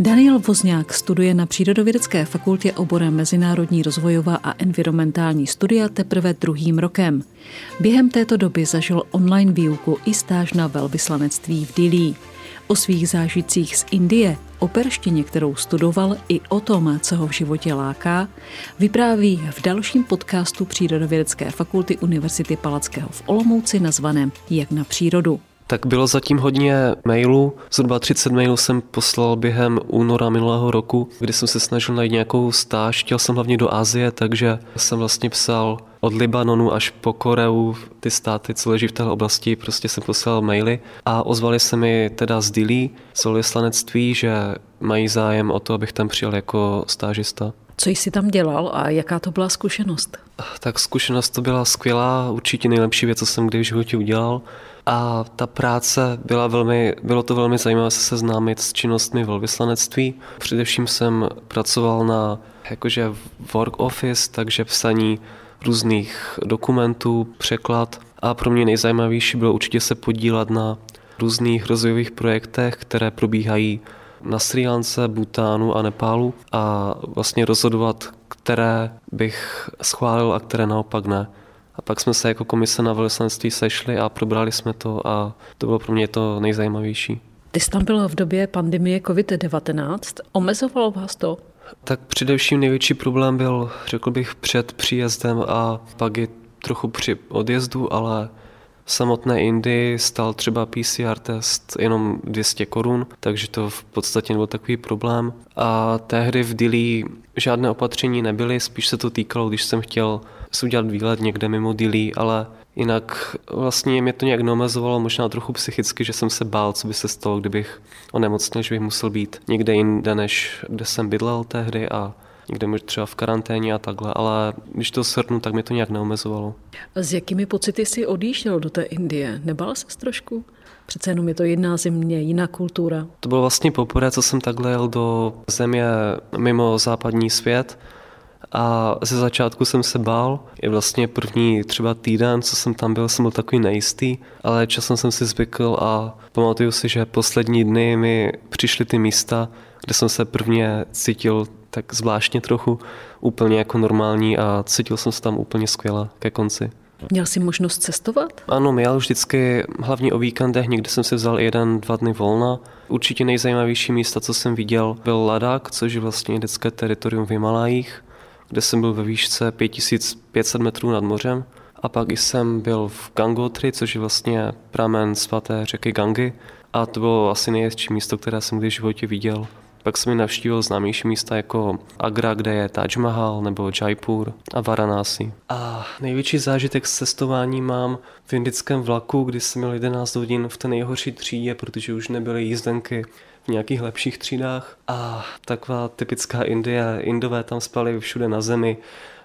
Daniel Vozňák studuje na Přírodovědecké fakultě oborem Mezinárodní rozvojová a environmentální studia teprve druhým rokem. Během této doby zažil online výuku i stáž na velvyslanectví v Dili. O svých zážitcích z Indie, o perštině, kterou studoval, i o tom, co ho v životě láká, vypráví v dalším podcastu Přírodovědecké fakulty Univerzity Palackého v Olomouci nazvaném Jak na přírodu. Tak bylo zatím hodně mailů. Zhruba 30 mailů jsem poslal během února minulého roku, kdy jsem se snažil najít nějakou stáž. Chtěl jsem hlavně do Asie, takže jsem vlastně psal od Libanonu až po Koreu, ty státy, co leží v této oblasti, prostě jsem poslal maily a ozvali se mi teda z Dili, z že mají zájem o to, abych tam přijel jako stážista. Co jsi tam dělal a jaká to byla zkušenost? Tak zkušenost to byla skvělá, určitě nejlepší věc, co jsem kdy v životě udělal. A ta práce byla velmi, bylo to velmi zajímavé se seznámit s činnostmi velvyslanectví. Především jsem pracoval na jakože work office, takže psaní různých dokumentů, překlad. A pro mě nejzajímavější bylo určitě se podílet na různých rozvojových projektech, které probíhají na Sri Lance, Bhutánu a Nepálu a vlastně rozhodovat, které bych schválil a které naopak ne. A pak jsme se jako komise na velvyslanectví sešli a probrali jsme to a to bylo pro mě to nejzajímavější. Ty jsi tam byl v době pandemie COVID-19. Omezovalo vás to? Tak především největší problém byl, řekl bych, před příjezdem a pak i trochu při odjezdu, ale samotné Indii stal třeba PCR test jenom 200 korun, takže to v podstatě nebyl takový problém. A tehdy v Dili žádné opatření nebyly, spíš se to týkalo, když jsem chtěl si udělat výlet někde mimo Dili, ale jinak vlastně mě to nějak neomezovalo, možná trochu psychicky, že jsem se bál, co by se stalo, kdybych onemocněl, že bych musel být někde jinde, než kde jsem bydlel tehdy a někde třeba v karanténě a takhle, ale když to shrnu, tak mě to nějak neomezovalo. A s jakými pocity jsi odjížděl do té Indie? Nebal ses trošku? Přece jenom je to jiná země, jiná kultura. To bylo vlastně poprvé, co jsem takhle jel do země mimo západní svět a ze začátku jsem se bál. I vlastně první třeba týden, co jsem tam byl, jsem byl takový nejistý, ale časem jsem si zvykl a pamatuju si, že poslední dny mi přišly ty místa, kde jsem se prvně cítil tak zvláštně trochu, úplně jako normální a cítil jsem se tam úplně skvěle ke konci. Měl jsi možnost cestovat? Ano, měl vždycky, hlavně o víkendech, někdy jsem si vzal jeden, dva dny volna. Určitě nejzajímavější místa, co jsem viděl, byl Ladák, což je vlastně indické teritorium v Himalajích kde jsem byl ve výšce 5500 metrů nad mořem. A pak jsem byl v Gangotri, což je vlastně pramen svaté řeky Gangy. A to bylo asi nejhezčí místo, které jsem kdy v životě viděl. Pak jsem mi navštívil známější místa jako Agra, kde je Taj Mahal, nebo Jaipur a Varanasi. A největší zážitek z cestování mám v indickém vlaku, kdy jsem měl 11 hodin v té nejhorší třídě, protože už nebyly jízdenky v nějakých lepších třídách. A taková typická Indie, Indové tam spali všude na zemi,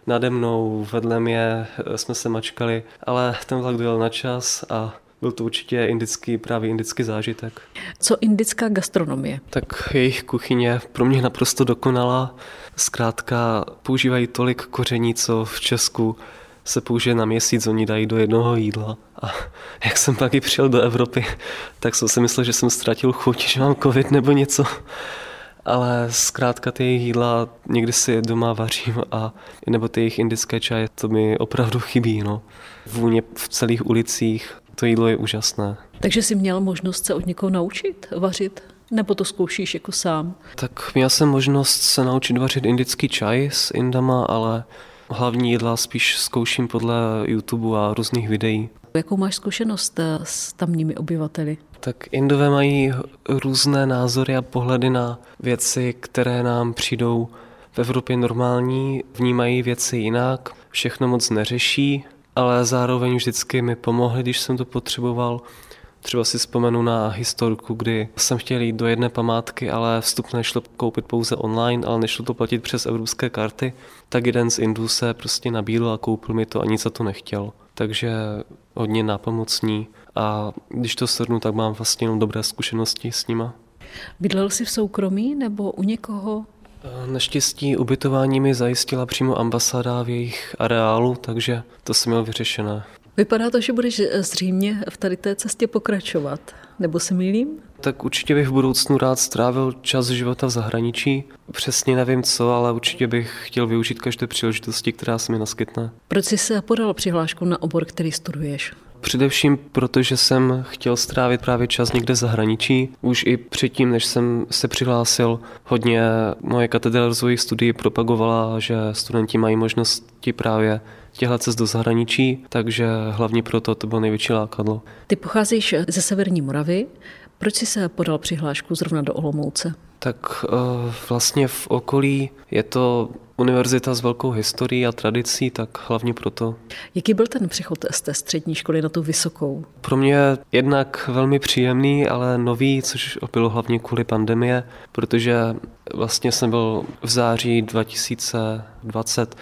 nade mnou, vedle mě jsme se mačkali, ale ten vlak dojel na čas a byl to určitě indický, právě indický zážitek. Co indická gastronomie? Tak jejich kuchyně pro mě naprosto dokonalá. Zkrátka používají tolik koření, co v Česku se použije na měsíc, oni dají do jednoho jídla. A jak jsem pak i přijel do Evropy, tak jsem si myslel, že jsem ztratil chuť, že mám covid nebo něco. Ale zkrátka ty jejich jídla někdy si doma vařím a nebo ty jejich indické čaje, to mi opravdu chybí. No. Vůně v celých ulicích, to jídlo je úžasné. Takže jsi měl možnost se od někoho naučit vařit? Nebo to zkoušíš jako sám? Tak měl jsem možnost se naučit vařit indický čaj s Indama, ale hlavní jídla spíš zkouším podle YouTube a různých videí. Jakou máš zkušenost eh, s tamními obyvateli? Tak Indové mají různé názory a pohledy na věci, které nám přijdou v Evropě normální, vnímají věci jinak, všechno moc neřeší, ale zároveň vždycky mi pomohli, když jsem to potřeboval. Třeba si vzpomenu na historku, kdy jsem chtěl jít do jedné památky, ale vstup nešlo koupit pouze online, ale nešlo to platit přes evropské karty, tak jeden z Indů se prostě nabídl a koupil mi to a nic za to nechtěl. Takže hodně nápomocní a když to shrnu, tak mám vlastně jenom dobré zkušenosti s nima. Bydlel jsi v soukromí nebo u někoho? Naštěstí ubytování mi zajistila přímo ambasáda v jejich areálu, takže to jsem měl vyřešené. Vypadá to, že budeš zřejmě v tady té cestě pokračovat, nebo se mýlím? Tak určitě bych v budoucnu rád strávil čas života v zahraničí. Přesně nevím co, ale určitě bych chtěl využít každé příležitosti, která se mi naskytne. Proč jsi se podal přihlášku na obor, který studuješ? Především proto, že jsem chtěl strávit právě čas někde v zahraničí. Už i předtím, než jsem se přihlásil, hodně moje katedra rozvojových studií propagovala, že studenti mají možnosti právě těchto cest do zahraničí, takže hlavně proto to bylo největší lákadlo. Ty pocházíš ze Severní Moravy. Proč jsi se podal přihlášku zrovna do Olomouce? Tak eh, vlastně v okolí je to univerzita s velkou historií a tradicí, tak hlavně proto. Jaký byl ten přechod z té střední školy na tu vysokou? Pro mě jednak velmi příjemný, ale nový, což bylo hlavně kvůli pandemie, protože vlastně jsem byl v září 2020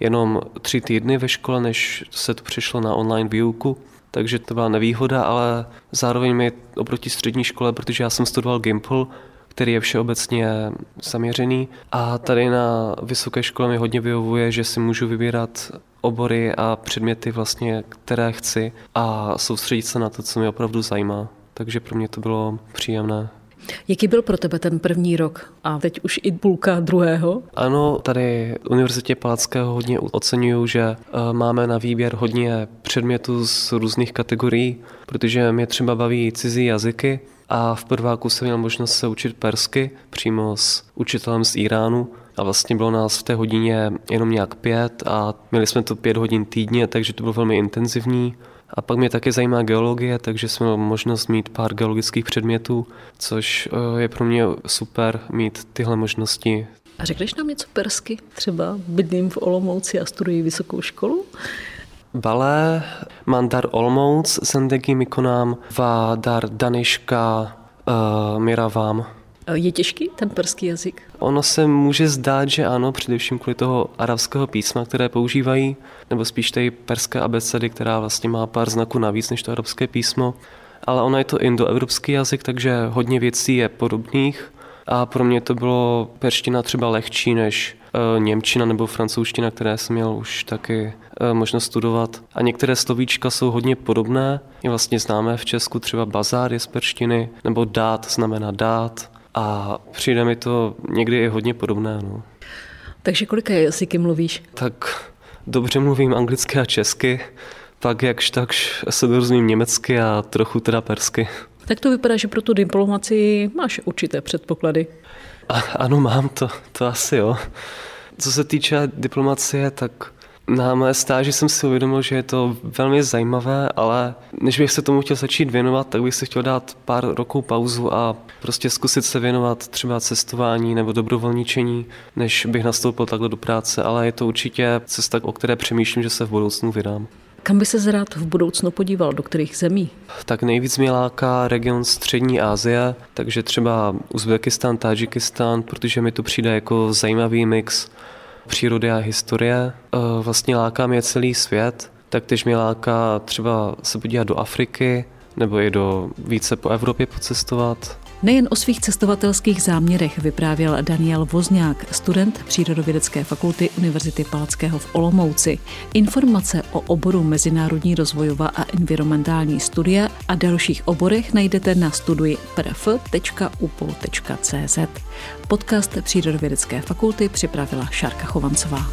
jenom tři týdny ve škole, než se to přišlo na online výuku. Takže to byla nevýhoda, ale zároveň mi oproti střední škole, protože já jsem studoval Gimple, který je všeobecně zaměřený. A tady na vysoké škole mi hodně vyhovuje, že si můžu vybírat obory a předměty vlastně, které chci a soustředit se na to, co mě opravdu zajímá. Takže pro mě to bylo příjemné. Jaký byl pro tebe ten první rok a teď už i půlka druhého? Ano, tady Univerzitě Palackého hodně oceňuju, že eh, máme na výběr hodně předmětů z různých kategorií, protože mě třeba baví cizí jazyky, a v prváku jsem měl možnost se učit persky přímo s učitelem z Iránu a vlastně bylo nás v té hodině jenom nějak pět a měli jsme to pět hodin týdně, takže to bylo velmi intenzivní. A pak mě také zajímá geologie, takže jsem měl možnost mít pár geologických předmětů, což eh, je pro mě super mít tyhle možnosti. A řekneš nám něco persky? Třeba bydlím v Olomouci a studuji vysokou školu? Bale, mandar Olmouc, zendegi mikonám, va dar daniška uh, miravám. Je těžký ten perský jazyk? Ono se může zdát, že ano, především kvůli toho arabského písma, které používají, nebo spíš té perské abecedy, která vlastně má pár znaků navíc než to arabské písmo. Ale ono je to indoevropský jazyk, takže hodně věcí je podobných. A pro mě to bylo perština třeba lehčí než uh, němčina nebo francouzština, které jsem měl už taky uh, možnost studovat. A některé slovíčka jsou hodně podobné. Je vlastně známé v Česku třeba bazár je z perštiny, nebo dát znamená dát. A přijde mi to někdy i hodně podobné. No. Takže kolika jazyky mluvíš? Tak dobře mluvím anglicky a česky, pak jakž takž se dorozumím německy a trochu teda persky. Tak to vypadá, že pro tu diplomaci máš určité předpoklady. A, ano, mám to, to asi jo. Co se týče diplomacie, tak na mé stáži jsem si uvědomil, že je to velmi zajímavé, ale než bych se tomu chtěl začít věnovat, tak bych si chtěl dát pár roků pauzu a prostě zkusit se věnovat třeba cestování nebo dobrovolničení, než bych nastoupil takhle do práce, ale je to určitě cesta, o které přemýšlím, že se v budoucnu vydám. Kam by se rád v budoucnu podíval, do kterých zemí? Tak nejvíc mě láká region Střední Asie, takže třeba Uzbekistán, Tadžikistán, protože mi to přijde jako zajímavý mix přírody a historie. E, vlastně láká mě celý svět, tak teď mě láká třeba se podívat do Afriky, nebo i do více po Evropě pocestovat. Nejen o svých cestovatelských záměrech vyprávěl Daniel Vozňák, student Přírodovědecké fakulty Univerzity Palackého v Olomouci. Informace o oboru Mezinárodní rozvojová a environmentální studie a dalších oborech najdete na studii prf.upol.cz. Podcast Přírodovědecké fakulty připravila Šárka Chovancová.